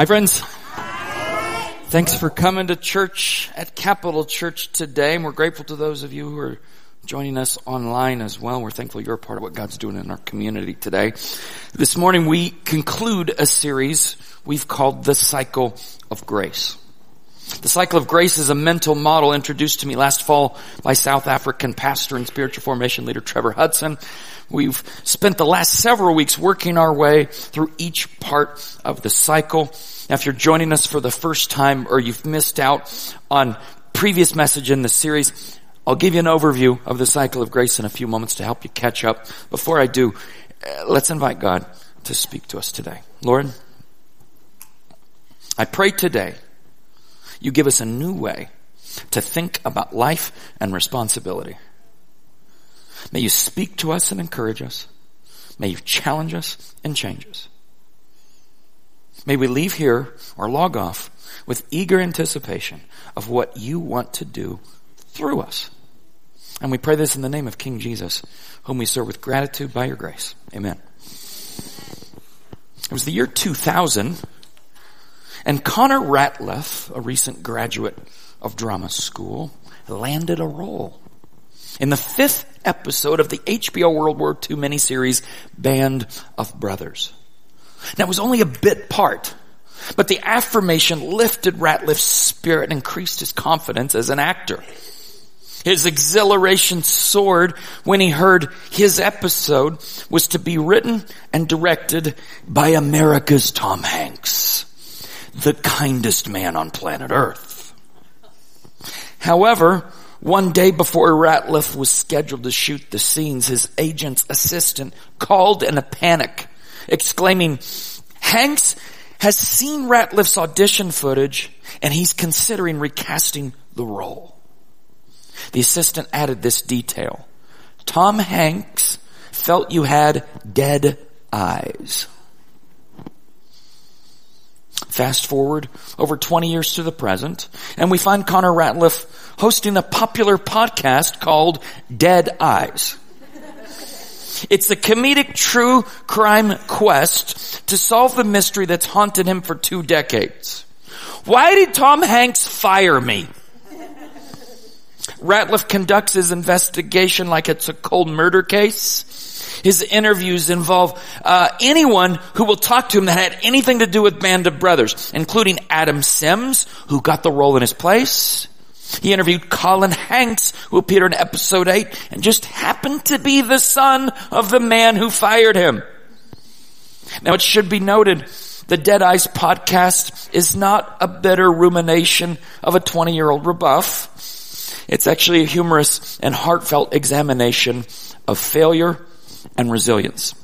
Hi friends. Thanks for coming to church at Capital Church today. And we're grateful to those of you who are joining us online as well. We're thankful you're a part of what God's doing in our community today. This morning we conclude a series we've called The Cycle of Grace. The cycle of grace is a mental model introduced to me last fall by South African pastor and spiritual formation leader Trevor Hudson. We've spent the last several weeks working our way through each part of the cycle. Now, if you're joining us for the first time or you've missed out on previous message in the series, I'll give you an overview of the cycle of grace in a few moments to help you catch up. Before I do, uh, let's invite God to speak to us today. Lord, I pray today you give us a new way to think about life and responsibility. May you speak to us and encourage us. May you challenge us and change us. May we leave here or log off with eager anticipation of what you want to do through us. And we pray this in the name of King Jesus, whom we serve with gratitude by your grace. Amen. It was the year 2000 and Connor Ratliff, a recent graduate of drama school, landed a role in the fifth episode of the HBO World War II miniseries Band of Brothers. Now it was only a bit part, but the affirmation lifted Ratliff's spirit and increased his confidence as an actor. His exhilaration soared when he heard his episode was to be written and directed by America's Tom Hanks, the kindest man on planet Earth. However, one day before Ratliff was scheduled to shoot the scenes, his agent's assistant called in a panic, exclaiming, Hanks has seen Ratliff's audition footage and he's considering recasting the role. The assistant added this detail. Tom Hanks felt you had dead eyes. Fast forward over 20 years to the present, and we find Connor Ratliff hosting a popular podcast called Dead Eyes. It's a comedic true crime quest to solve the mystery that's haunted him for two decades. Why did Tom Hanks fire me? Ratliff conducts his investigation like it's a cold murder case. His interviews involve uh, anyone who will talk to him that had anything to do with Band of Brothers, including Adam Sims, who got the role in his place. He interviewed Colin Hanks, who appeared in episode 8 and just happened to be the son of the man who fired him. Now it should be noted, the Dead Eyes podcast is not a bitter rumination of a 20 year old rebuff. It's actually a humorous and heartfelt examination of failure and resilience.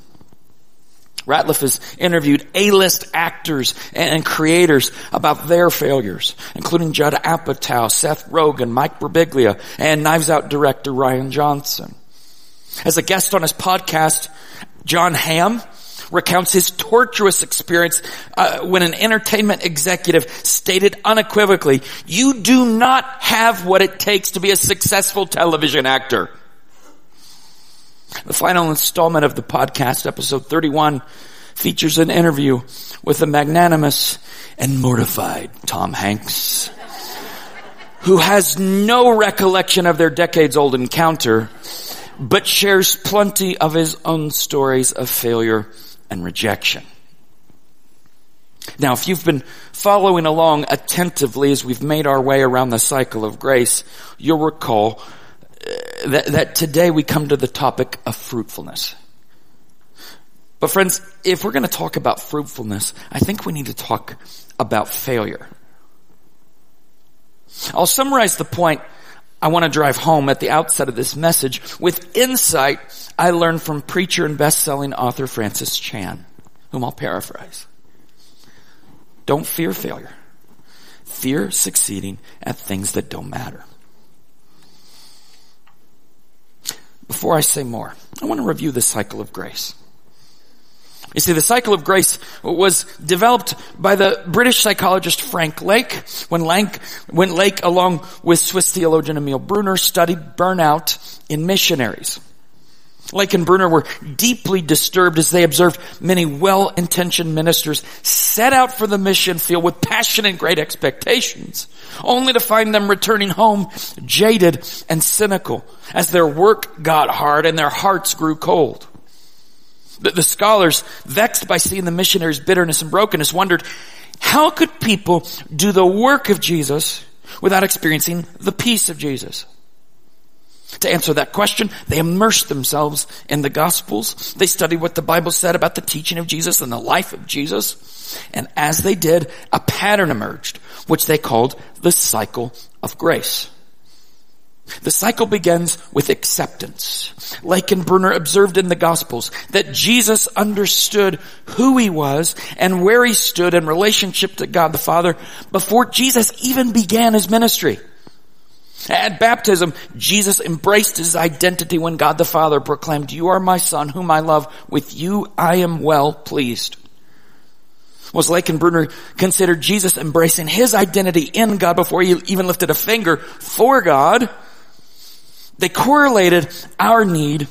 Ratliff has interviewed A-list actors and creators about their failures, including Judd Apatow, Seth Rogen, Mike Birbiglia, and Knives Out director Rian Johnson. As a guest on his podcast, Jon Hamm recounts his torturous experience uh, when an entertainment executive stated unequivocally, "You do not have what it takes to be a successful television actor." The final installment of the podcast, episode 31, features an interview with the magnanimous and mortified Tom Hanks, who has no recollection of their decades old encounter, but shares plenty of his own stories of failure and rejection. Now, if you've been following along attentively as we've made our way around the cycle of grace, you'll recall that, that today we come to the topic of fruitfulness. But friends, if we're going to talk about fruitfulness, I think we need to talk about failure. I'll summarize the point I want to drive home at the outset of this message with insight I learned from preacher and best-selling author Francis Chan, whom I'll paraphrase. Don't fear failure. Fear succeeding at things that don't matter. Before I say more, I want to review the cycle of grace. You see, the cycle of grace was developed by the British psychologist Frank Lake when Lake, when Lake along with Swiss theologian Emil Brunner studied burnout in missionaries. Lake and Brunner were deeply disturbed as they observed many well-intentioned ministers set out for the mission field with passion and great expectations, only to find them returning home jaded and cynical as their work got hard and their hearts grew cold. The, the scholars, vexed by seeing the missionaries' bitterness and brokenness, wondered, how could people do the work of Jesus without experiencing the peace of Jesus? To answer that question, they immersed themselves in the Gospels. They studied what the Bible said about the teaching of Jesus and the life of Jesus. And as they did, a pattern emerged, which they called the cycle of grace. The cycle begins with acceptance. Lake observed in the Gospels that Jesus understood who he was and where he stood in relationship to God the Father before Jesus even began his ministry. At baptism, Jesus embraced his identity when God the Father proclaimed, you are my son whom I love. With you I am well pleased. Was Lake and Brunner considered Jesus embracing his identity in God before he even lifted a finger for God? They correlated our need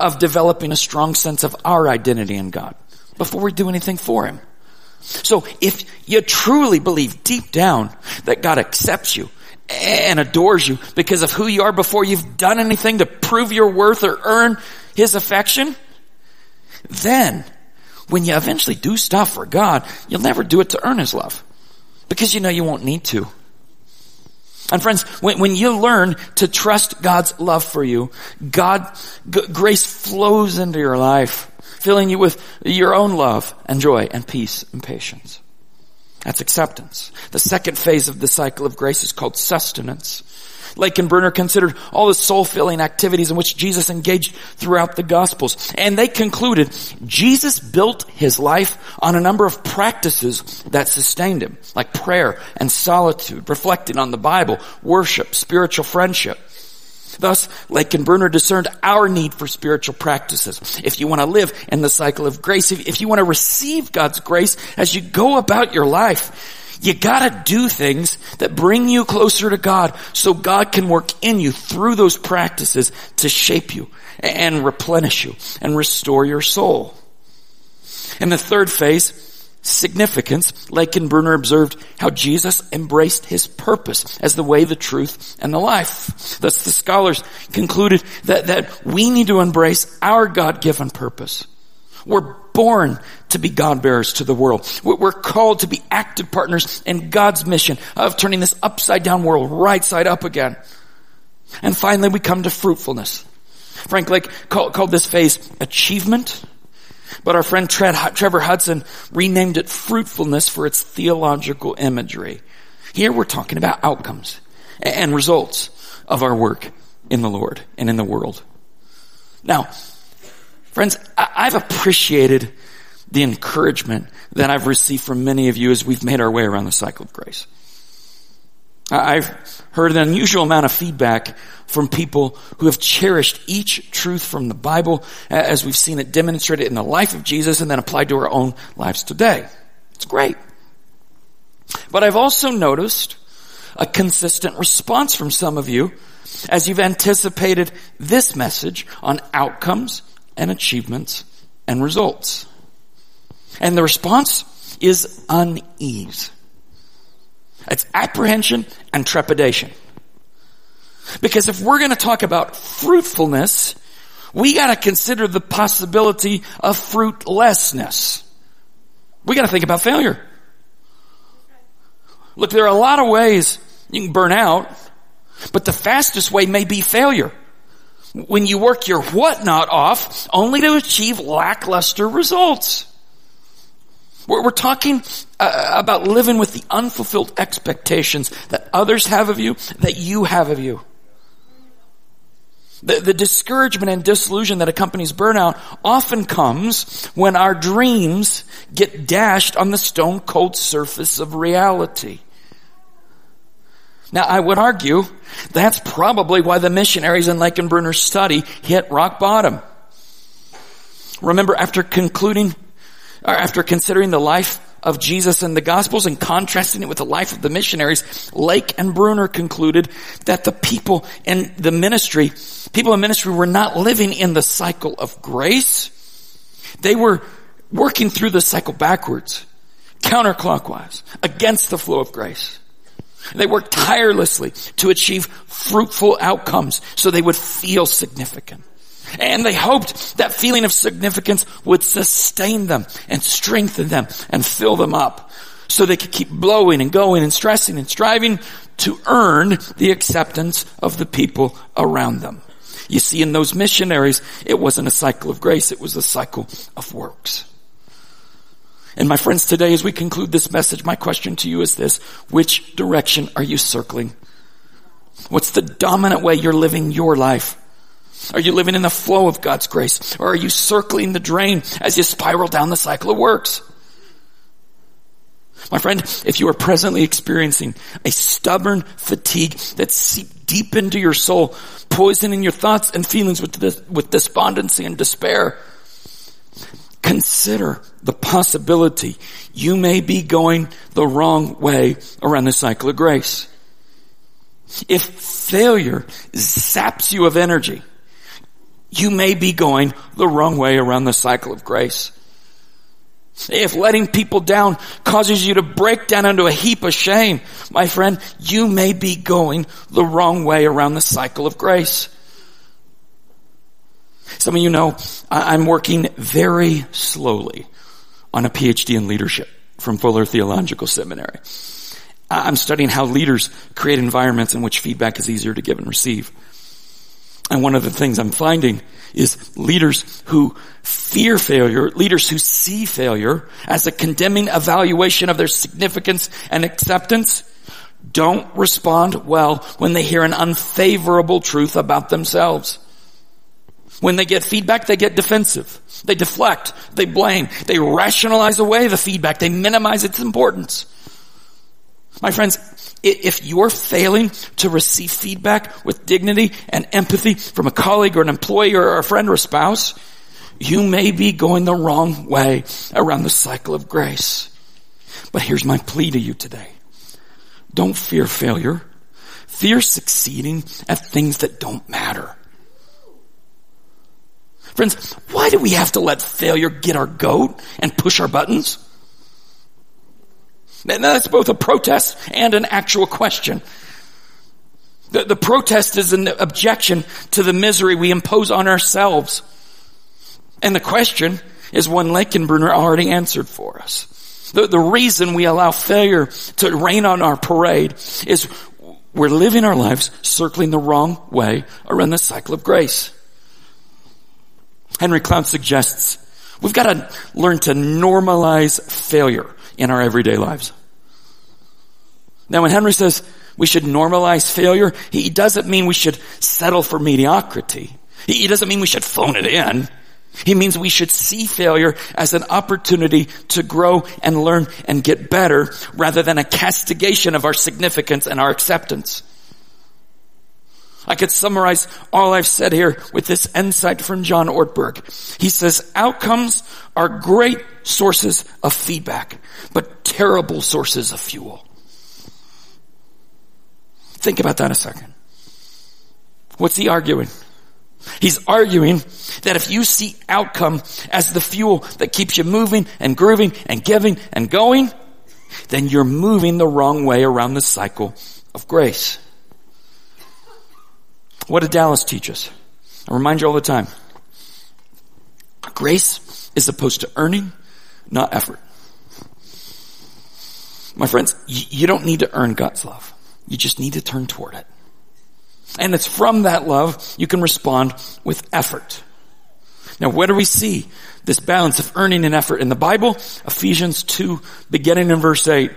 of developing a strong sense of our identity in God before we do anything for Him. So if you truly believe deep down that God accepts you and adores you because of who you are before you've done anything to prove your worth or earn His affection, then when you eventually do stuff for God, you'll never do it to earn His love because you know you won't need to. And friends, when, when you learn to trust God's love for you, God, g- grace flows into your life, filling you with your own love and joy and peace and patience. That's acceptance. The second phase of the cycle of grace is called sustenance. Lake and Brunner considered all the soul-filling activities in which Jesus engaged throughout the Gospels. And they concluded Jesus built his life on a number of practices that sustained him, like prayer and solitude, reflecting on the Bible, worship, spiritual friendship. Thus, Lake and Brunner discerned our need for spiritual practices. If you want to live in the cycle of grace, if, you want to receive God's grace as you go about your life, you gotta do things that bring you closer to God so God can work in you through those practices to shape you and replenish you and restore your soul. In the third phase, significance, Lake and Brunner observed how Jesus embraced his purpose as the way, the truth, and the life. Thus the scholars concluded that, that we need to embrace our God-given purpose. We're born to be God bearers to the world. We're called to be active partners in God's mission of turning this upside down world right side up again. And finally we come to fruitfulness. Frank Lake called, called this phase achievement, but our friend Trevor Hudson renamed it fruitfulness for its theological imagery. Here we're talking about outcomes and results of our work in the Lord and in the world. Now, Friends, I've appreciated the encouragement that I've received from many of you as we've made our way around the cycle of grace. I've heard an unusual amount of feedback from people who have cherished each truth from the Bible as we've seen it demonstrated in the life of Jesus and then applied to our own lives today. It's great. But I've also noticed a consistent response from some of you as you've anticipated this message on outcomes and achievements and results. And the response is unease. It's apprehension and trepidation. Because if we're going to talk about fruitfulness, we got to consider the possibility of fruitlessness. We got to think about failure. Look, there are a lot of ways you can burn out, but the fastest way may be failure when you work your whatnot off only to achieve lackluster results. We're, we're talking uh, about living with the unfulfilled expectations that others have of you, that you have of you. The, the discouragement and disillusion that accompanies burnout often comes when our dreams get dashed on the stone cold surface of reality. Now I would argue that's probably why the missionaries in Brunner's study hit rock bottom. Remember after concluding, after considering the life of Jesus in the Gospels and contrasting it with the life of the missionaries, Lake and Brunner concluded that the people in the ministry, people in ministry were not living in the cycle of grace. They were working through the cycle backwards, counterclockwise, against the flow of grace. They worked tirelessly to achieve fruitful outcomes so they would feel significant. And they hoped that feeling of significance would sustain them and strengthen them and fill them up so they could keep blowing and going and stressing and striving to earn the acceptance of the people around them. You see, in those missionaries, it wasn't a cycle of grace, it was a cycle of works. And my friends, today as we conclude this message, my question to you is this. Which direction are you circling? What's the dominant way you're living your life? Are you living in the flow of God's grace? Or are you circling the drain as you spiral down the cycle of works? My friend, if you are presently experiencing a stubborn fatigue that seeped deep into your soul, poisoning your thoughts and feelings with, this, with despondency and despair, consider the possibility you may be going the wrong way around the cycle of grace. If failure zaps you of energy, you may be going the wrong way around the cycle of grace. If letting people down causes you to break down into a heap of shame, my friend, you may be going the wrong way around the cycle of grace. Some of you know I'm working very slowly on a PhD in leadership from Fuller Theological Seminary. I'm studying how leaders create environments in which feedback is easier to give and receive. And one of the things I'm finding is leaders who fear failure, leaders who see failure as a condemning evaluation of their significance and acceptance don't respond well when they hear an unfavorable truth about themselves. When they get feedback, they get defensive. They deflect. They blame. They rationalize away the feedback. They minimize its importance. My friends, if you're failing to receive feedback with dignity and empathy from a colleague or an employee or a friend or a spouse, you may be going the wrong way around the cycle of grace. But here's my plea to you today. Don't fear failure. Fear succeeding at things that don't matter. Friends, why do we have to let failure get our goat and push our buttons? And that's both a protest and an actual question. The, the protest is an objection to the misery we impose on ourselves. And the question is one Lake and Brunner already answered for us. The, the reason we allow failure to rain on our parade is we're living our lives circling the wrong way around the cycle of grace. Henry Cloud suggests we've got to learn to normalize failure in our everyday lives. Now when Henry says we should normalize failure, he doesn't mean we should settle for mediocrity. He doesn't mean we should phone it in. He means we should see failure as an opportunity to grow and learn and get better rather than a castigation of our significance and our acceptance. I could summarize all I've said here with this insight from John Ortberg. He says outcomes are great sources of feedback, but terrible sources of fuel. Think about that a second. What's he arguing? He's arguing that if you see outcome as the fuel that keeps you moving and grooving and giving and going, then you're moving the wrong way around the cycle of grace. What did Dallas teach us? I remind you all the time. Grace is opposed to earning, not effort. My friends, you don't need to earn God's love. You just need to turn toward it. And it's from that love you can respond with effort. Now, where do we see this balance of earning and effort in the Bible? Ephesians 2, beginning in verse 8.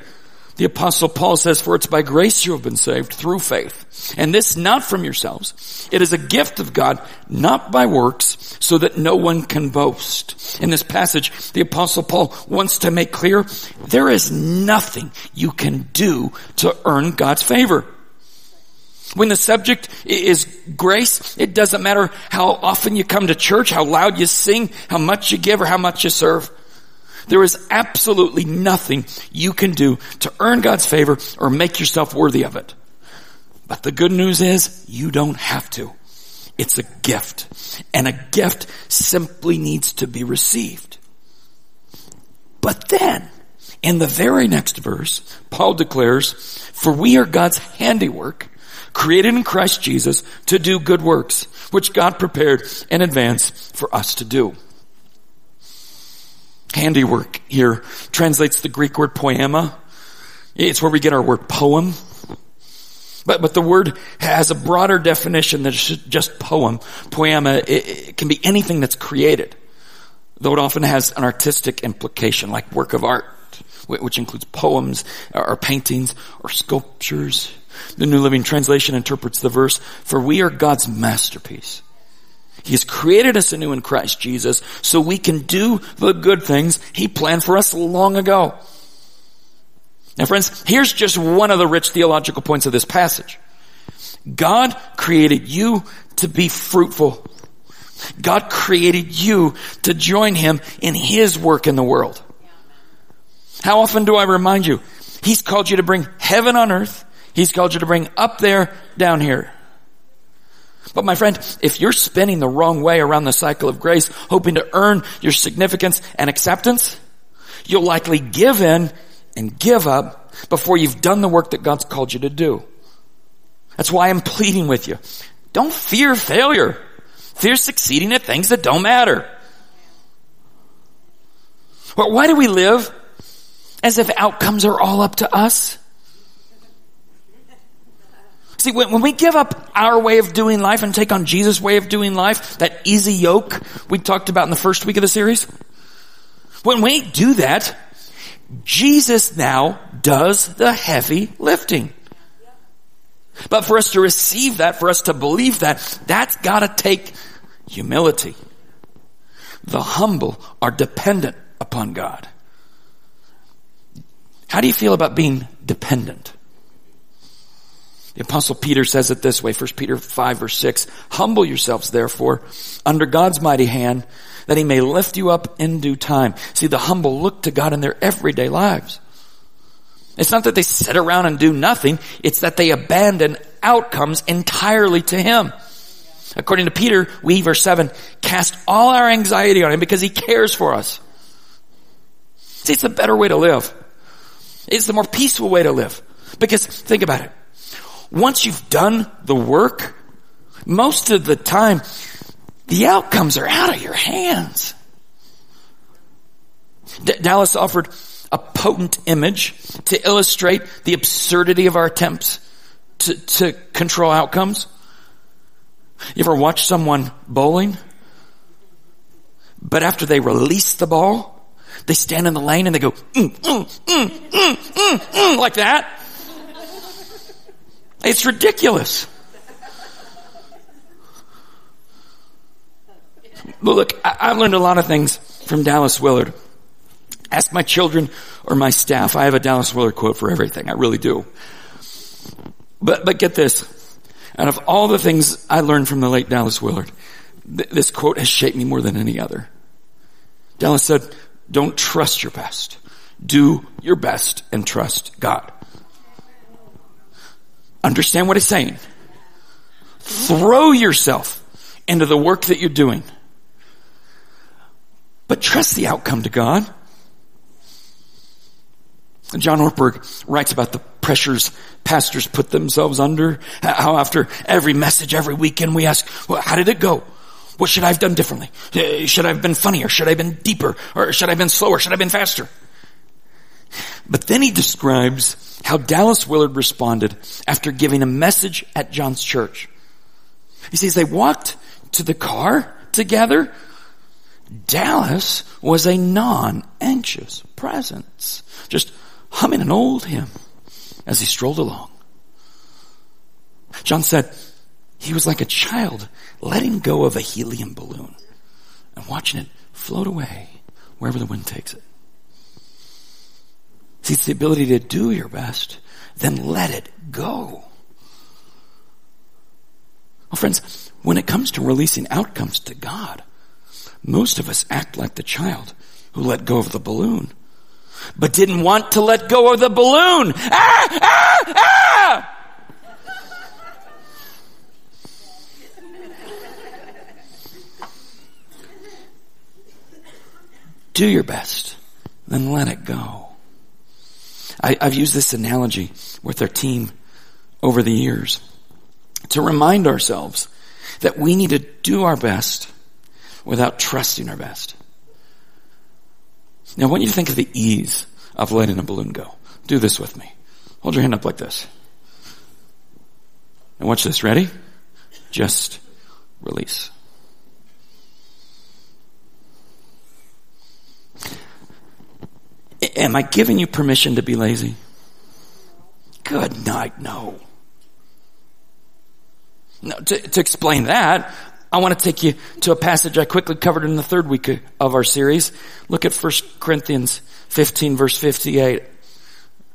The apostle Paul says, for it's by grace you have been saved through faith. And this not from yourselves. It is a gift of God, not by works, so that no one can boast. In this passage, the apostle Paul wants to make clear, there is nothing you can do to earn God's favor. When the subject is grace, it doesn't matter how often you come to church, how loud you sing, how much you give, or how much you serve. There is absolutely nothing you can do to earn God's favor or make yourself worthy of it. But the good news is you don't have to. It's a gift. And a gift simply needs to be received. But then, in the very next verse, Paul declares, for we are God's handiwork, created in Christ Jesus to do good works, which God prepared in advance for us to do. Handiwork here translates the Greek word poema. It's where we get our word poem. But, but the word has a broader definition than just poem. Poema, it, it can be anything that's created. Though it often has an artistic implication, like work of art, which includes poems or paintings or sculptures. The New Living Translation interprets the verse, for we are God's masterpiece. He has created us anew in Christ Jesus so we can do the good things He planned for us long ago. Now friends, here's just one of the rich theological points of this passage. God created you to be fruitful. God created you to join Him in His work in the world. How often do I remind you? He's called you to bring heaven on earth. He's called you to bring up there, down here. But my friend, if you're spinning the wrong way around the cycle of grace, hoping to earn your significance and acceptance, you'll likely give in and give up before you've done the work that God's called you to do. That's why I'm pleading with you. Don't fear failure. Fear succeeding at things that don't matter. Well, why do we live as if outcomes are all up to us? See, when, when we give up our way of doing life and take on Jesus' way of doing life, that easy yoke we talked about in the first week of the series, when we do that, Jesus now does the heavy lifting. But for us to receive that, for us to believe that, that's gotta take humility. The humble are dependent upon God. How do you feel about being dependent? The apostle Peter says it this way, 1 Peter 5 verse 6, humble yourselves therefore under God's mighty hand that he may lift you up in due time. See, the humble look to God in their everyday lives. It's not that they sit around and do nothing. It's that they abandon outcomes entirely to Him. According to Peter, we, verse 7, cast all our anxiety on Him because He cares for us. See, it's the better way to live. It's the more peaceful way to live. Because think about it once you've done the work, most of the time, the outcomes are out of your hands. D- Dallas offered a potent image to illustrate the absurdity of our attempts to, to control outcomes. You ever watch someone bowling? But after they release the ball, they stand in the lane and they go, mm, mm, mm, like that. It's ridiculous. But look, I, have learned a lot of things from Dallas Willard. Ask my children or my staff. I have a Dallas Willard quote for everything. I really do. But, but get this. Out of all the things I learned from the late Dallas Willard, th- this quote has shaped me more than any other. Dallas said, don't trust your best. Do your best and trust God. Understand what he's saying. Throw yourself into the work that you're doing. But trust the outcome to God. John Ortberg writes about the pressures pastors put themselves under. How after every message, every weekend, we ask, well, how did it go? What should I have done differently? Uh, should I have been funnier? Should I have been deeper? Or should I have been slower? Should I have been faster? But then he describes how Dallas Willard responded after giving a message at John's church. He says they walked to the car together. Dallas was a non-anxious presence, just humming an old hymn as he strolled along. John said he was like a child letting go of a helium balloon and watching it float away wherever the wind takes it. See, it's the ability to do your best, then let it go. Well, friends, when it comes to releasing outcomes to God, most of us act like the child who let go of the balloon, but didn't want to let go of the balloon. Ah, ah, ah! Do your best, then let it go. I, have used this analogy with our team over the years to remind ourselves that we need to do our best without trusting our best. Now want you think of the ease of letting a balloon go. Do this with me. Hold your hand up like this. And watch this. Ready? Just release. Am I giving you permission to be lazy? Good night, no. No, to, to explain that, I want to take you to a passage I quickly covered in the third week of our series. Look at 1 Corinthians 15 verse 58.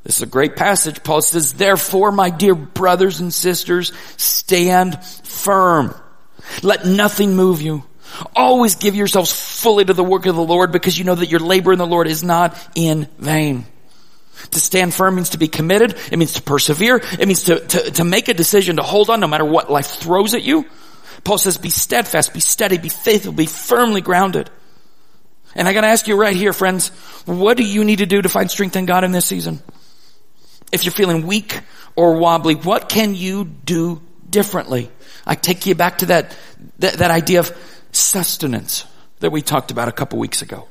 This is a great passage. Paul says, therefore, my dear brothers and sisters, stand firm. Let nothing move you. Always give yourselves fully to the work of the Lord because you know that your labor in the Lord is not in vain. To stand firm means to be committed. It means to persevere. It means to, to, to make a decision to hold on no matter what life throws at you. Paul says be steadfast, be steady, be faithful, be firmly grounded. And I gotta ask you right here, friends, what do you need to do to find strength in God in this season? If you're feeling weak or wobbly, what can you do differently? I take you back to that, that, that idea of sustenance that we talked about a couple weeks ago.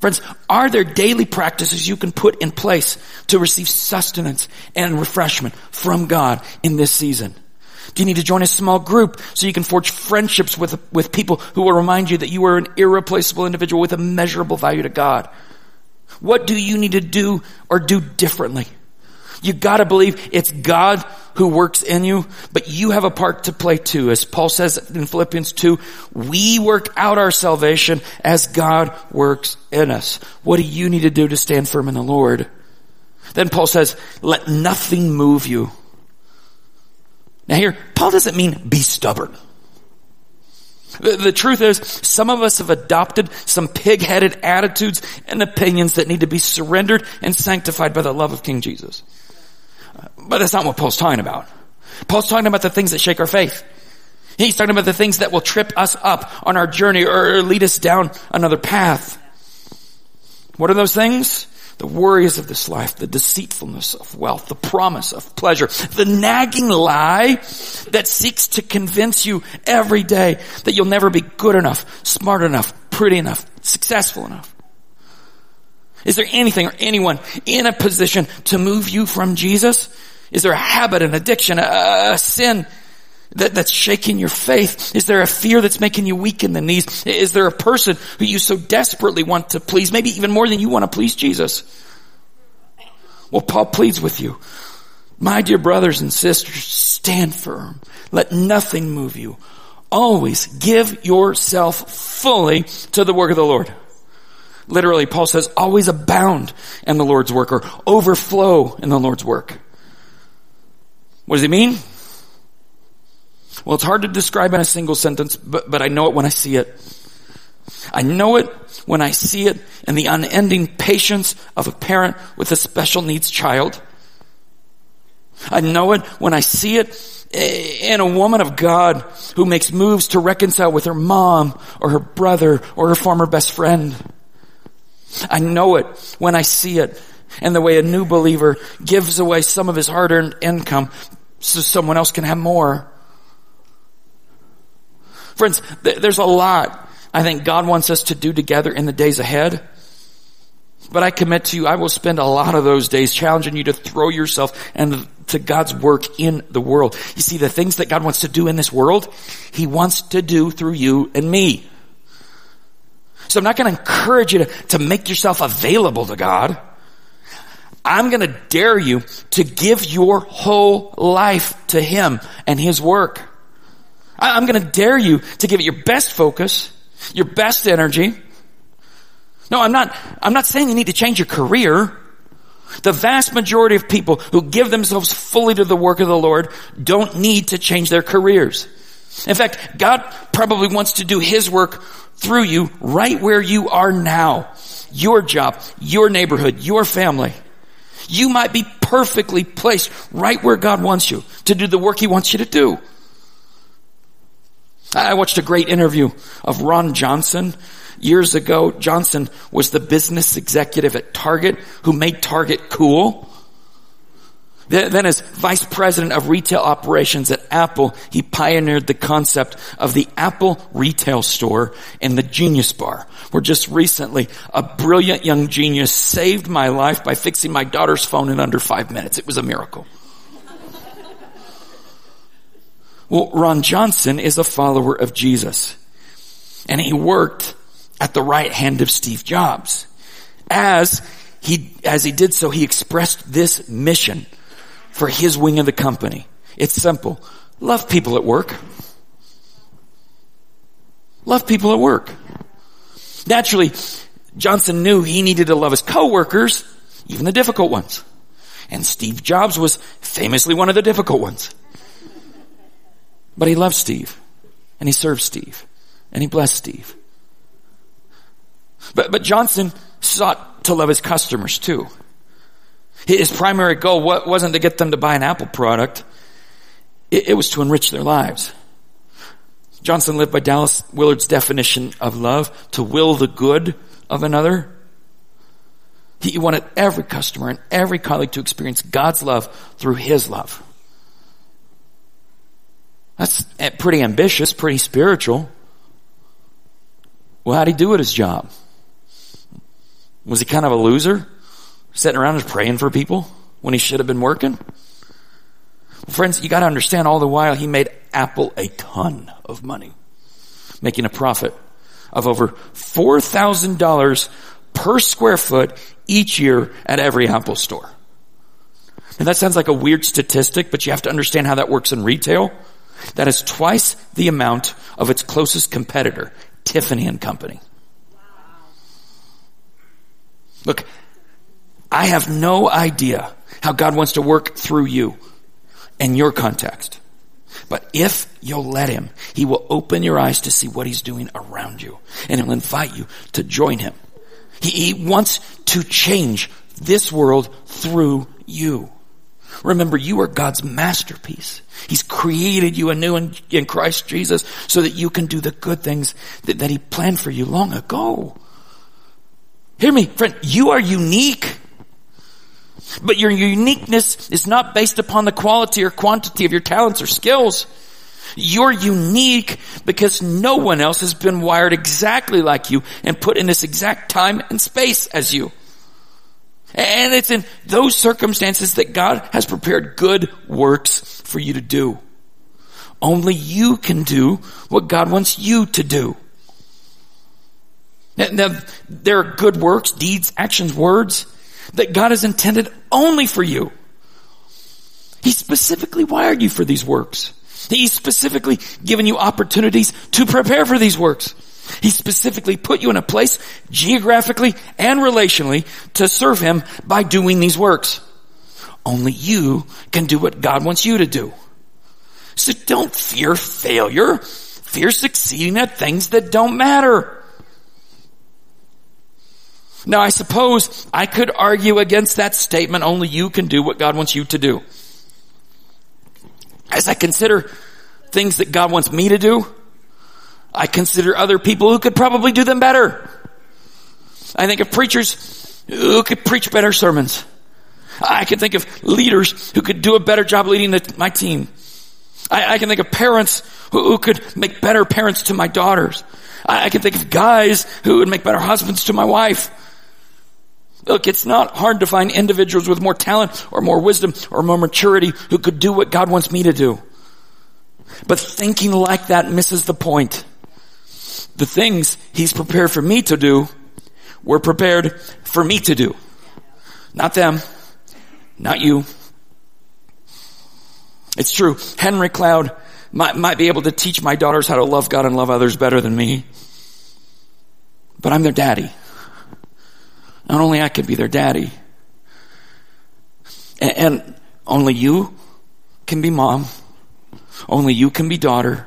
Friends, are there daily practices you can put in place to receive sustenance and refreshment from God in this season? Do you need to join a small group so you can forge friendships with, with people who will remind you that you are an irreplaceable individual with immeasurable value to God? What do you need to do or do differently? You gotta believe it's God who works in you, but you have a part to play too. As Paul says in Philippians 2, we work out our salvation as God works in us. What do you need to do to stand firm in the Lord? Then Paul says, let nothing move you. Now here, Paul doesn't mean be stubborn. The, truth is, some of us have adopted some pig-headed attitudes and opinions that need to be surrendered and sanctified by the love of King Jesus. But that's not what Paul's talking about. Paul's talking about the things that shake our faith. He's talking about the things that will trip us up on our journey or lead us down another path. What are those things? The worries of this life, the deceitfulness of wealth, the promise of pleasure, the nagging lie that seeks to convince you every day that you'll never be good enough, smart enough, pretty enough, successful enough. Is there anything or anyone in a position to move you from Jesus? Is there a habit, an addiction, a, a sin that, that's shaking your faith? Is there a fear that's making you weak in the knees? Is there a person who you so desperately want to please, maybe even more than you want to please Jesus? Well, Paul pleads with you. My dear brothers and sisters, stand firm. Let nothing move you. Always give yourself fully to the work of the Lord. Literally, Paul says, always abound in the Lord's work or overflow in the Lord's work. What does he mean? Well, it's hard to describe in a single sentence, but, but I know it when I see it. I know it when I see it in the unending patience of a parent with a special needs child. I know it when I see it in a woman of God who makes moves to reconcile with her mom or her brother or her former best friend. I know it when I see it and the way a new believer gives away some of his hard-earned income so someone else can have more. Friends, there's a lot I think God wants us to do together in the days ahead. But I commit to you, I will spend a lot of those days challenging you to throw yourself and to God's work in the world. You see, the things that God wants to do in this world, He wants to do through you and me. So I'm not going to encourage you to, to make yourself available to God. I'm going to dare you to give your whole life to Him and His work. I'm going to dare you to give it your best focus, your best energy. No, I'm not, I'm not saying you need to change your career. The vast majority of people who give themselves fully to the work of the Lord don't need to change their careers. In fact, God probably wants to do His work through you right where you are now. Your job, your neighborhood, your family. You might be perfectly placed right where God wants you to do the work He wants you to do. I watched a great interview of Ron Johnson years ago. Johnson was the business executive at Target who made Target cool. Then as vice president of retail operations at Apple, he pioneered the concept of the Apple retail store and the Genius Bar, where just recently a brilliant young genius saved my life by fixing my daughter's phone in under five minutes. It was a miracle. well, Ron Johnson is a follower of Jesus. And he worked at the right hand of Steve Jobs. As he, as he did so, he expressed this mission for his wing of the company. It's simple. Love people at work. Love people at work. Naturally, Johnson knew he needed to love his coworkers, even the difficult ones. And Steve Jobs was famously one of the difficult ones. But he loved Steve. And he served Steve. And he blessed Steve. But, but Johnson sought to love his customers too. His primary goal wasn't to get them to buy an Apple product. It, was to enrich their lives. Johnson lived by Dallas Willard's definition of love, to will the good of another. He wanted every customer and every colleague to experience God's love through his love. That's eh, pretty ambitious, pretty spiritual. Well, how'd he do at his job? Was he kind of a loser? Sitting around just praying for people when he should have been working? Well, friends, you gotta understand all the while he made Apple a ton of money. Making a profit of over $4,000 per square foot each year at every Apple store. And that sounds like a weird statistic, but you have to understand how that works in retail. That is twice the amount of its closest competitor, Tiffany and Company. Look, I have no idea how God wants to work through you and your context. But if you'll let Him, He will open your eyes to see what He's doing around you and He'll invite you to join Him. He, he wants to change this world through you. Remember, you are God's masterpiece. He's created you anew in, in Christ Jesus so that you can do the good things that, that He planned for you long ago. Hear me, friend, you are unique. But your uniqueness is not based upon the quality or quantity of your talents or skills. You're unique because no one else has been wired exactly like you and put in this exact time and space as you. And it's in those circumstances that God has prepared good works for you to do. Only you can do what God wants you to do. Now, there are good works, deeds, actions, words that God has intended only for you. He specifically wired you for these works. He's specifically given you opportunities to prepare for these works. He specifically put you in a place geographically and relationally to serve Him by doing these works. Only you can do what God wants you to do. So don't fear failure. Fear succeeding at things that don't matter. Now I suppose I could argue against that statement, only you can do what God wants you to do. As I consider things that God wants me to do, I consider other people who could probably do them better. I think of preachers who could preach better sermons. I can think of leaders who could do a better job leading the, my team. I, I, can think of parents who, who, could make better parents to my daughters. I, I can think of guys who would make better husbands to my wife. Look, it's not hard to find individuals with more talent or more wisdom or more maturity who could do what God wants me to do. But thinking like that misses the point. The things He's prepared for me to do were prepared for me to do. Not them. Not you. It's true. Henry Cloud might, might be able to teach my daughters how to love God and love others better than me. But I'm their daddy. Not only I could be their daddy, and, and only you can be mom. Only you can be daughter.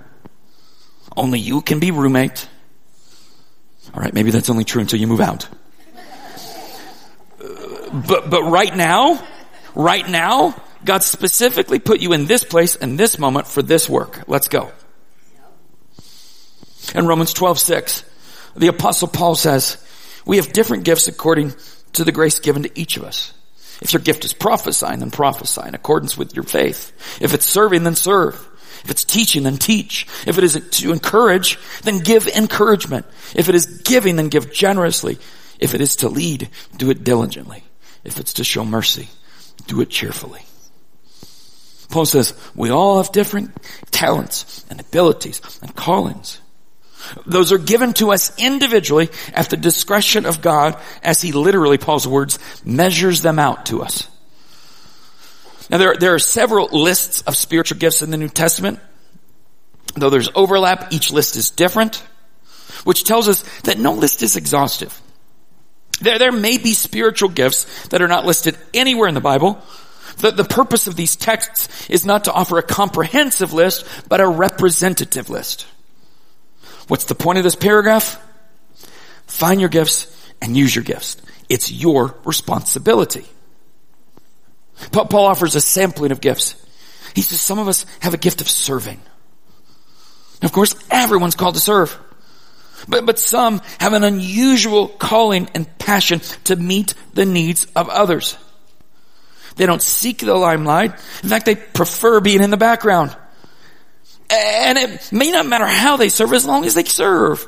Only you can be roommate. All right, maybe that's only true until you move out. Uh, but, but right now, right now, God specifically put you in this place and this moment for this work. Let's go. In Romans 12, 6, the apostle Paul says, we have different gifts according to the grace given to each of us. If your gift is prophesying, then prophesy in accordance with your faith. If it's serving, then serve. If it's teaching, then teach. If it is to encourage, then give encouragement. If it is giving, then give generously. If it is to lead, do it diligently. If it's to show mercy, do it cheerfully. Paul says, we all have different talents and abilities and callings. Those are given to us individually at the discretion of God as he literally, Paul's words, measures them out to us. Now there, there are several lists of spiritual gifts in the New Testament. Though there's overlap, each list is different, which tells us that no list is exhaustive. There, there may be spiritual gifts that are not listed anywhere in the Bible. The, the purpose of these texts is not to offer a comprehensive list, but a representative list. What's the point of this paragraph? Find your gifts and use your gifts. It's your responsibility. Paul offers a sampling of gifts. He says some of us have a gift of serving. Of course, everyone's called to serve. But, but some have an unusual calling and passion to meet the needs of others. They don't seek the limelight. In fact, they prefer being in the background. And it may not matter how they serve as long as they serve.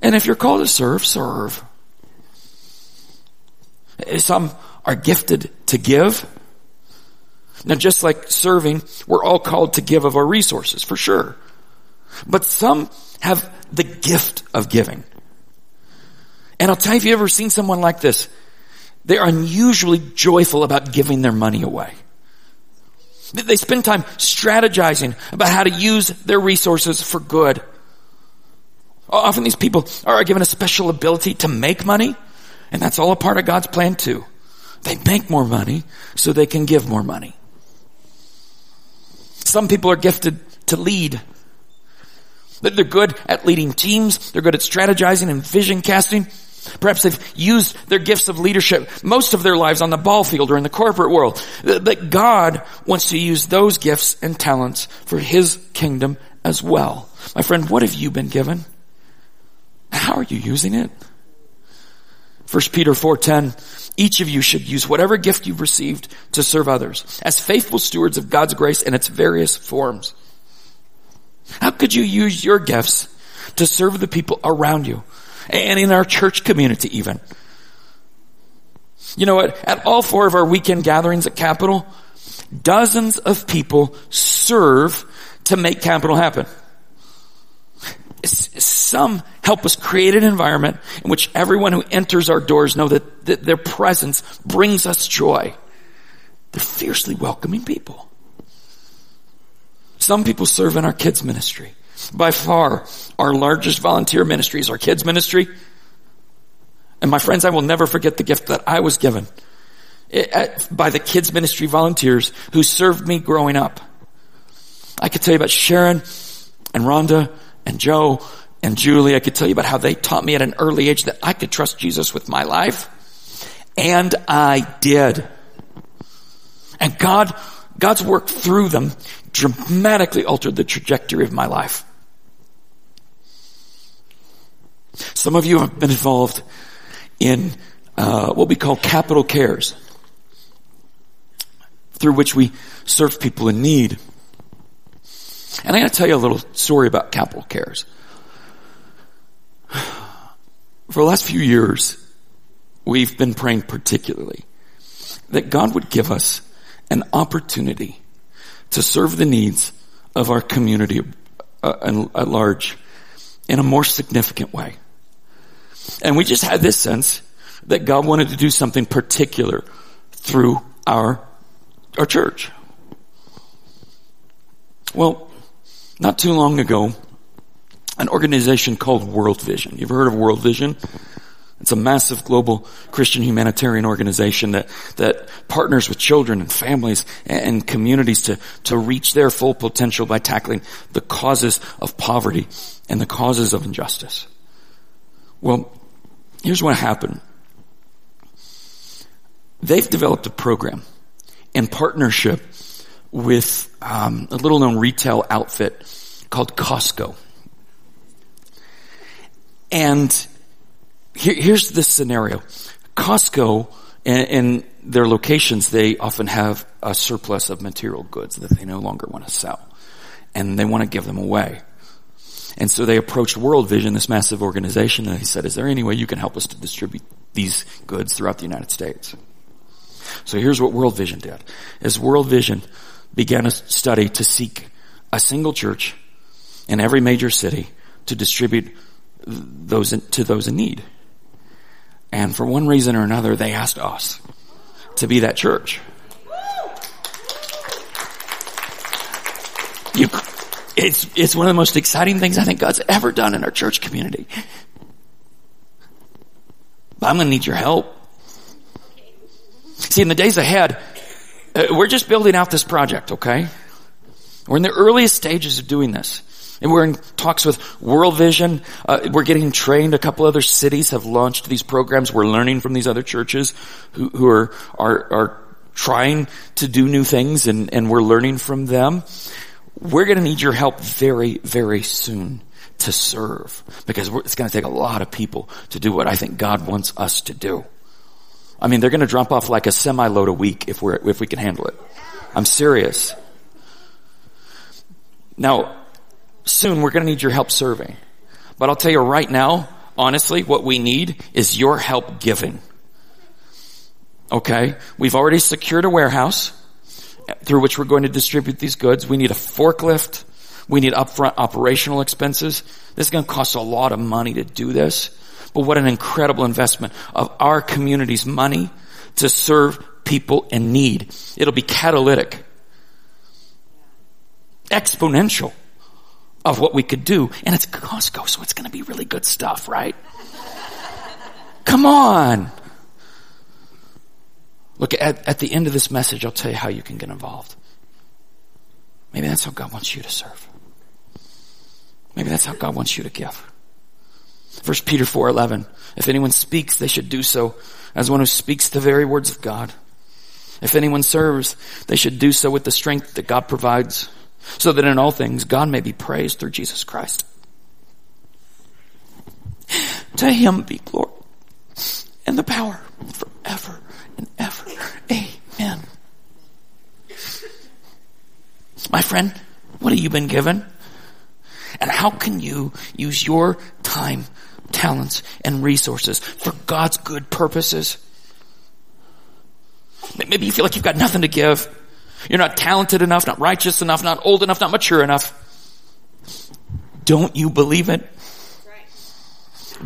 And if you're called to serve, serve. Some are gifted to give. Now just like serving, we're all called to give of our resources, for sure. But some have the gift of giving. And I'll tell you if you've ever seen someone like this, they're unusually joyful about giving their money away. They spend time strategizing about how to use their resources for good. Often these people are given a special ability to make money, and that's all a part of God's plan too. They make more money so they can give more money. Some people are gifted to lead. They're good at leading teams. They're good at strategizing and vision casting. Perhaps they've used their gifts of leadership most of their lives on the ball field or in the corporate world. But God wants to use those gifts and talents for His kingdom as well. My friend, what have you been given? How are you using it? 1 Peter 4.10, each of you should use whatever gift you've received to serve others as faithful stewards of God's grace in its various forms. How could you use your gifts to serve the people around you? And in our church community even. You know what? At all four of our weekend gatherings at Capital, dozens of people serve to make Capital happen. Some help us create an environment in which everyone who enters our doors know that, that their presence brings us joy. They're fiercely welcoming people. Some people serve in our kids ministry. By far, our largest volunteer ministry is our kids ministry. And my friends, I will never forget the gift that I was given uh, by the kids ministry volunteers who served me growing up. I could tell you about Sharon and Rhonda and Joe and Julie. I could tell you about how they taught me at an early age that I could trust Jesus with my life. And I did. And God, God's work through them dramatically altered the trajectory of my life. Some of you have been involved in uh, what we call capital cares, through which we serve people in need. And I'm going to tell you a little story about capital cares. For the last few years, we've been praying particularly that God would give us an opportunity to serve the needs of our community uh, at large in a more significant way. And we just had this sense that God wanted to do something particular through our, our church. Well, not too long ago, an organization called World Vision. You've heard of World Vision? It's a massive global Christian humanitarian organization that, that partners with children and families and communities to, to reach their full potential by tackling the causes of poverty and the causes of injustice. Well, here's what happened. They've developed a program in partnership with um, a little known retail outfit called Costco. And here, here's the scenario. Costco and, and their locations, they often have a surplus of material goods that they no longer want to sell. And they want to give them away. And so they approached World Vision, this massive organization, and they said, is there any way you can help us to distribute these goods throughout the United States? So here's what World Vision did. As World Vision began a study to seek a single church in every major city to distribute those in, to those in need. And for one reason or another, they asked us to be that church. You, it's, it's one of the most exciting things I think God's ever done in our church community. But I'm going to need your help. See, in the days ahead, uh, we're just building out this project, okay? We're in the earliest stages of doing this. And we're in talks with World Vision. Uh, we're getting trained. A couple other cities have launched these programs. We're learning from these other churches who, who are, are, are trying to do new things and, and we're learning from them. We're going to need your help very, very soon to serve because it's going to take a lot of people to do what I think God wants us to do. I mean, they're going to drop off like a semi load a week if we're, if we can handle it. I'm serious. Now, soon we're going to need your help serving. But I'll tell you right now, honestly, what we need is your help giving. Okay? We've already secured a warehouse through which we're going to distribute these goods. We need a forklift. We need upfront operational expenses. This is going to cost a lot of money to do this. But what an incredible investment of our community's money to serve people in need. It'll be catalytic. Exponential of what we could do. And it's Costco, so it's going to be really good stuff, right? Come on. Look, at, at the end of this message, I'll tell you how you can get involved. Maybe that's how God wants you to serve. Maybe that's how God wants you to give. 1 Peter 4:11 If anyone speaks they should do so as one who speaks the very words of God. If anyone serves they should do so with the strength that God provides so that in all things God may be praised through Jesus Christ. To him be glory and the power forever and ever. Amen. My friend, what have you been given? And how can you use your time, talents, and resources for God's good purposes? Maybe you feel like you've got nothing to give. You're not talented enough, not righteous enough, not old enough, not mature enough. Don't you believe it?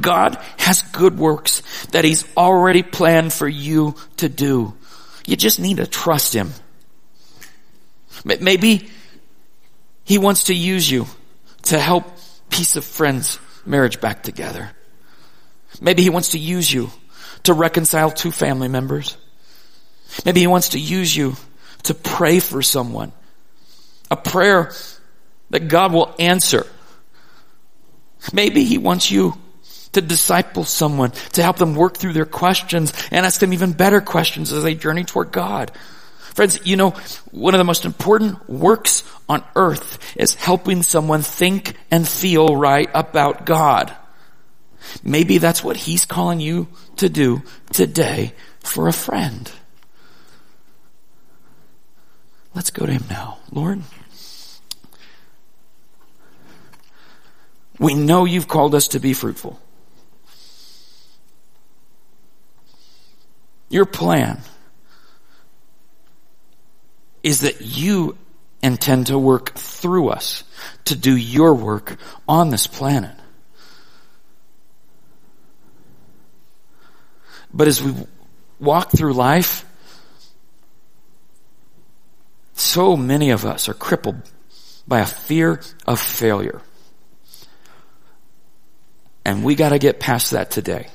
God has good works that He's already planned for you to do. You just need to trust Him. Maybe He wants to use you to help piece of friends marriage back together. Maybe He wants to use you to reconcile two family members. Maybe He wants to use you to pray for someone. A prayer that God will answer. Maybe He wants you to disciple someone, to help them work through their questions and ask them even better questions as they journey toward God. Friends, you know, one of the most important works on earth is helping someone think and feel right about God. Maybe that's what He's calling you to do today for a friend. Let's go to Him now. Lord, we know you've called us to be fruitful. Your plan is that you intend to work through us to do your work on this planet. But as we walk through life, so many of us are crippled by a fear of failure. And we gotta get past that today.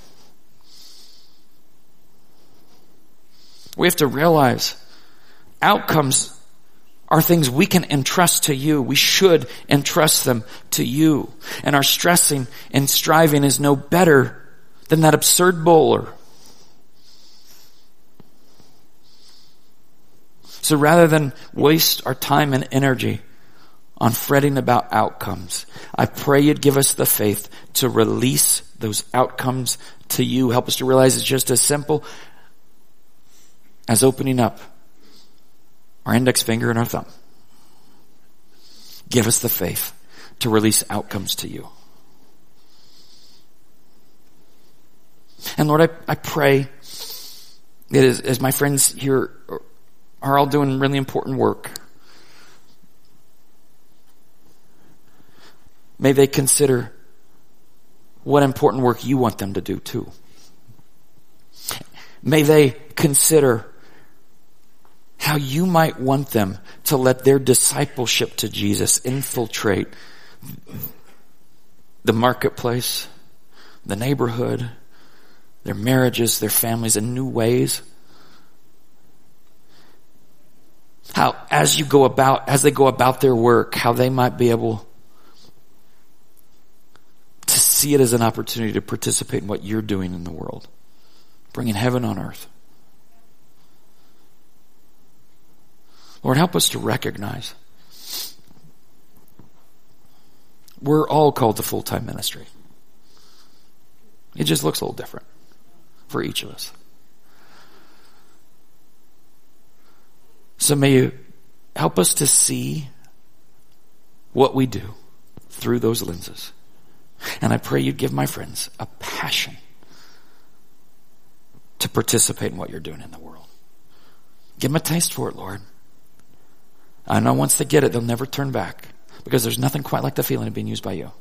We have to realize outcomes are things we can entrust to you. We should entrust them to you. And our stressing and striving is no better than that absurd bowler So rather than waste our time and energy on fretting about outcomes, I pray you'd give us the faith to release those outcomes to you. Help us to realize it's just as simple as opening up our index finger and our thumb. Give us the faith to release outcomes to you. And Lord, I, I pray that as, as my friends here are all doing really important work, may they consider what important work you want them to do too. May they consider how you might want them to let their discipleship to Jesus infiltrate the marketplace, the neighborhood, their marriages, their families in new ways. How, as you go about, as they go about their work, how they might be able to see it as an opportunity to participate in what you're doing in the world, bringing heaven on earth. Lord, help us to recognize we're all called to full-time ministry. It just looks a little different for each of us. So may you help us to see what we do through those lenses. And I pray you'd give my friends a passion to participate in what you're doing in the world. Give them a taste for it, Lord. I know once they get it, they'll never turn back because there's nothing quite like the feeling of being used by you.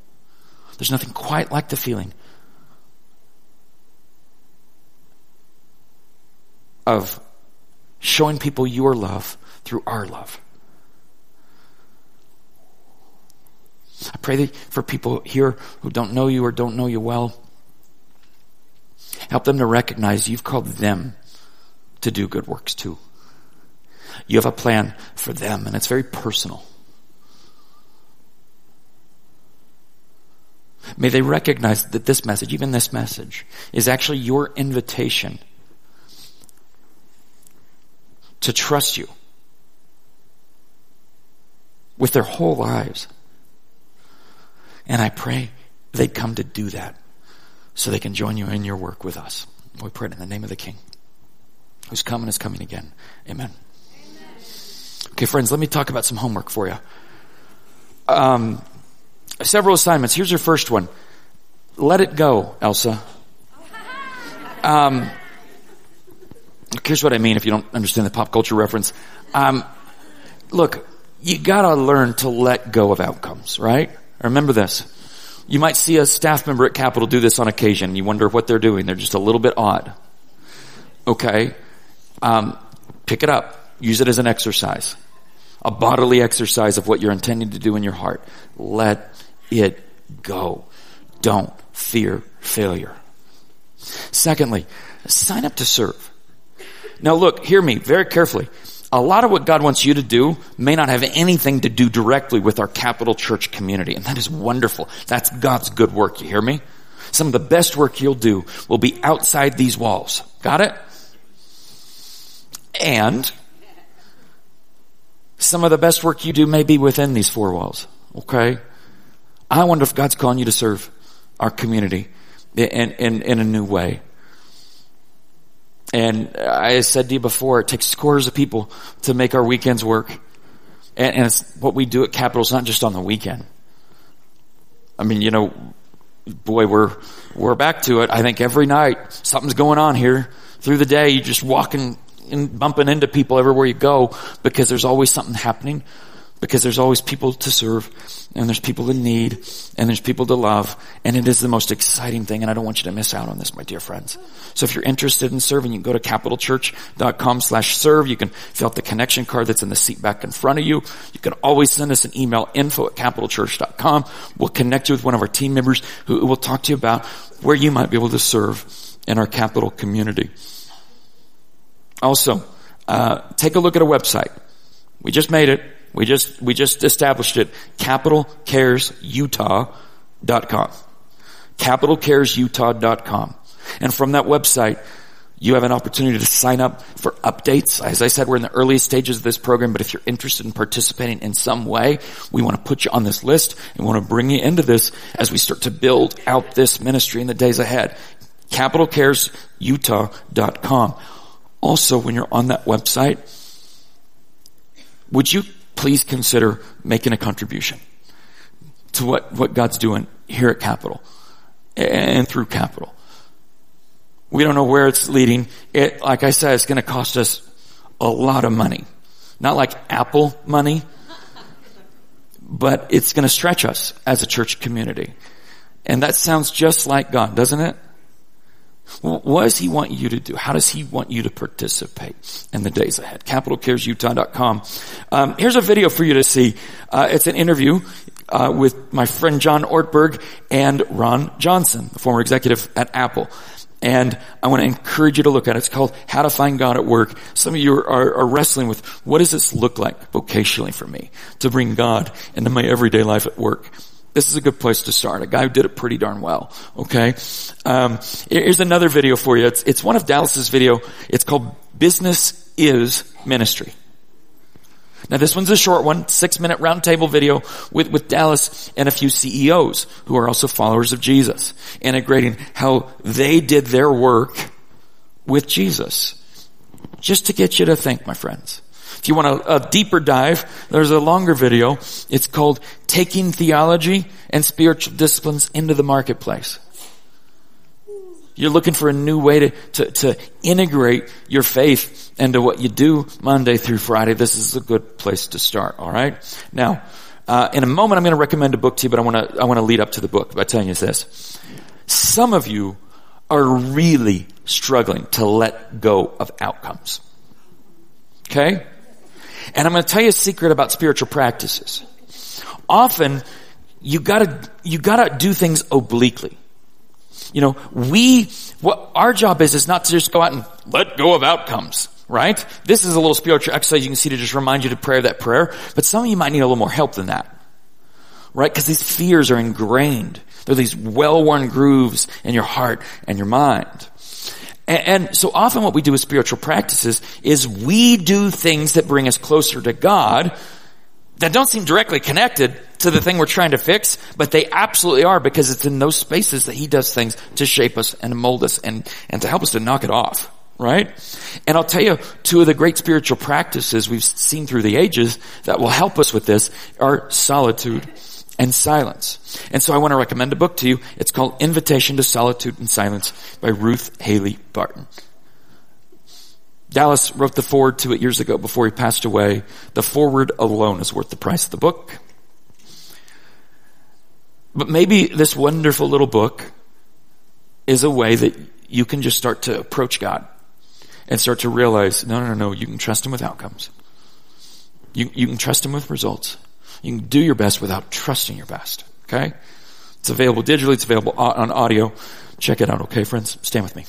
There's nothing quite like the feeling of showing people your love through our love. I pray that for people here who don't know you or don't know you well. Help them to recognize you've called them to do good works too. You have a plan for them and it's very personal. May they recognize that this message, even this message, is actually your invitation to trust you with their whole lives. And I pray they come to do that so they can join you in your work with us. We pray it in the name of the King who's coming is coming again. Amen. Okay, friends, let me talk about some homework for you. Um, several assignments. Here's your first one. Let it go, Elsa. Um, here's what I mean if you don't understand the pop culture reference. Um, look, you gotta learn to let go of outcomes, right? Remember this. You might see a staff member at Capital do this on occasion. You wonder what they're doing. They're just a little bit odd. Okay? Um, pick it up. Use it as an exercise a bodily exercise of what you're intending to do in your heart. Let it go. Don't fear failure. Secondly, sign up to serve. Now look, hear me very carefully. A lot of what God wants you to do may not have anything to do directly with our capital church community, and that is wonderful. That's God's good work, you hear me? Some of the best work you'll do will be outside these walls. Got it? And some of the best work you do may be within these four walls. Okay? I wonder if God's calling you to serve our community in, in, in a new way. And I said to you before, it takes scores of people to make our weekends work. And, and it's what we do at Capital is not just on the weekend. I mean, you know, boy, we're, we're back to it. I think every night something's going on here through the day. You're just walking and bumping into people everywhere you go because there's always something happening because there's always people to serve and there's people in need and there's people to love and it is the most exciting thing and I don't want you to miss out on this, my dear friends. So if you're interested in serving, you can go to capitalchurch.com slash serve. You can fill out the connection card that's in the seat back in front of you. You can always send us an email, info at capitalchurch.com. We'll connect you with one of our team members who will talk to you about where you might be able to serve in our capital community. Also, uh, take a look at a website. We just made it. We just, we just established it. CapitalCaresUtah.com. CapitalCaresUtah.com. And from that website, you have an opportunity to sign up for updates. As I said, we're in the earliest stages of this program, but if you're interested in participating in some way, we want to put you on this list and want to bring you into this as we start to build out this ministry in the days ahead. CapitalCaresUtah.com. Also, when you're on that website, would you please consider making a contribution to what, what God's doing here at Capital and through Capital? We don't know where it's leading. It, like I said, it's going to cost us a lot of money. Not like Apple money, but it's going to stretch us as a church community. And that sounds just like God, doesn't it? What does He want you to do? How does He want you to participate in the days ahead? CapitalCaresUtah.com. Um, here's a video for you to see. Uh, it's an interview uh, with my friend John Ortberg and Ron Johnson, the former executive at Apple. And I want to encourage you to look at it. It's called How to Find God at Work. Some of you are, are, wrestling with what does this look like vocationally for me to bring God into my everyday life at work. This is a good place to start. A guy who did it pretty darn well. Okay. Um, here's another video for you. It's, it's one of Dallas's video. It's called Business is Ministry. Now this one's a short one, six minute roundtable video with, with Dallas and a few CEOs who are also followers of Jesus, integrating how they did their work with Jesus. Just to get you to think, my friends. If you want a, a deeper dive, there's a longer video. It's called Taking Theology and Spiritual Disciplines into the Marketplace. You're looking for a new way to, to, to, integrate your faith into what you do Monday through Friday. This is a good place to start, alright? Now, uh, in a moment I'm going to recommend a book to you, but I want to, I want to lead up to the book by telling you this. Some of you are really struggling to let go of outcomes. Okay? And I'm going to tell you a secret about spiritual practices. Often, you gotta, you gotta do things obliquely. You know, we, what our job is, is not to just go out and let go of outcomes, right? This is a little spiritual exercise you can see to just remind you to pray that prayer, but some of you might need a little more help than that. Right? Because these fears are ingrained. They're these well-worn grooves in your heart and your mind. And, and so often what we do with spiritual practices is we do things that bring us closer to God that don't seem directly connected to the thing we're trying to fix, but they absolutely are because it's in those spaces that he does things to shape us and mold us and, and to help us to knock it off. Right? And I'll tell you, two of the great spiritual practices we've seen through the ages that will help us with this are solitude and silence. And so I want to recommend a book to you. It's called Invitation to Solitude and Silence by Ruth Haley Barton. Dallas wrote the foreword to it years ago before he passed away. The foreword alone is worth the price of the book. But maybe this wonderful little book is a way that you can just start to approach God and start to realize, no, no, no, you can trust Him with outcomes. You, you can trust Him with results. You can do your best without trusting your best. Okay? It's available digitally. It's available on audio. Check it out. Okay, friends? Stand with me.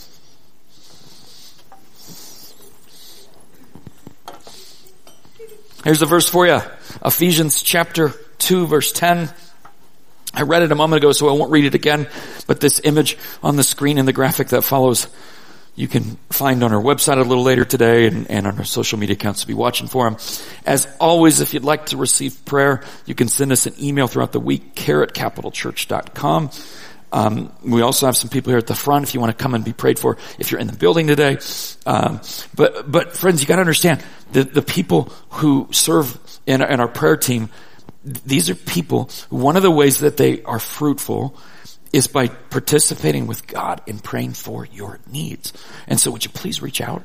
Here's the verse for you. Ephesians chapter 2 verse 10. I read it a moment ago, so I won't read it again, but this image on the screen in the graphic that follows, you can find on our website a little later today and, and on our social media accounts to be watching for them. As always, if you'd like to receive prayer, you can send us an email throughout the week, care at capitalchurch.com. Um, we also have some people here at the front if you want to come and be prayed for if you're in the building today. Um, but but friends, you got to understand the the people who serve in, in our prayer team. These are people. One of the ways that they are fruitful is by participating with God and praying for your needs. And so, would you please reach out?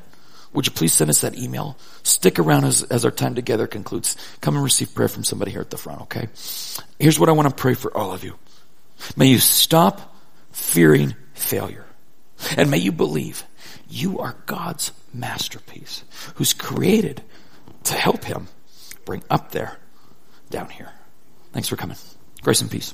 Would you please send us that email? Stick around as, as our time together concludes. Come and receive prayer from somebody here at the front, okay? Here's what I want to pray for all of you. May you stop fearing failure. And may you believe you are God's masterpiece who's created to help him bring up there, down here. Thanks for coming. Grace and peace.